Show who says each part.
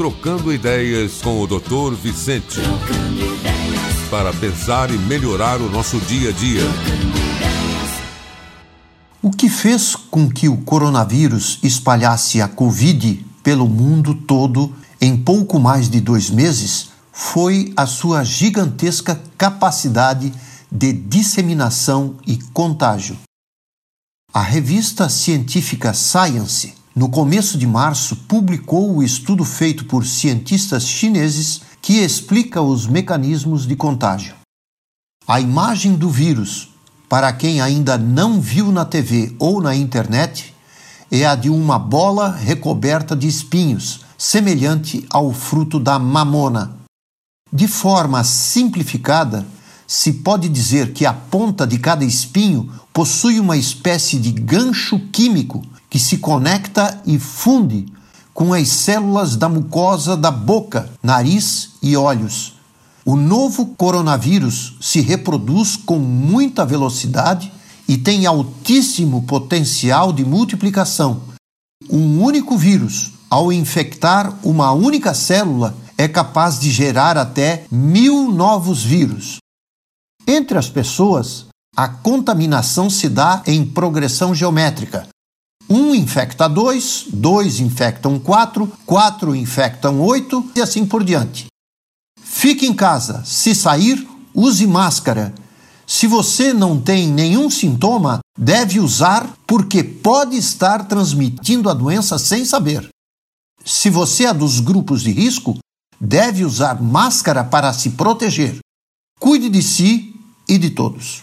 Speaker 1: Trocando ideias com o Dr. Vicente. Para pensar e melhorar o nosso dia a dia.
Speaker 2: O que fez com que o coronavírus espalhasse a Covid pelo mundo todo em pouco mais de dois meses foi a sua gigantesca capacidade de disseminação e contágio. A revista científica Science, no começo de março, publicou o estudo feito por cientistas chineses que explica os mecanismos de contágio. A imagem do vírus, para quem ainda não viu na TV ou na internet, é a de uma bola recoberta de espinhos, semelhante ao fruto da mamona. De forma simplificada, se pode dizer que a ponta de cada espinho possui uma espécie de gancho químico que se conecta e funde com as células da mucosa da boca, nariz e olhos. O novo coronavírus se reproduz com muita velocidade e tem altíssimo potencial de multiplicação. Um único vírus, ao infectar uma única célula, é capaz de gerar até mil novos vírus. Entre as pessoas, a contaminação se dá em progressão geométrica. Um infecta dois, dois infectam quatro, quatro infectam oito e assim por diante. Fique em casa. Se sair, use máscara. Se você não tem nenhum sintoma, deve usar porque pode estar transmitindo a doença sem saber. Se você é dos grupos de risco, deve usar máscara para se proteger. Cuide de si e de todos.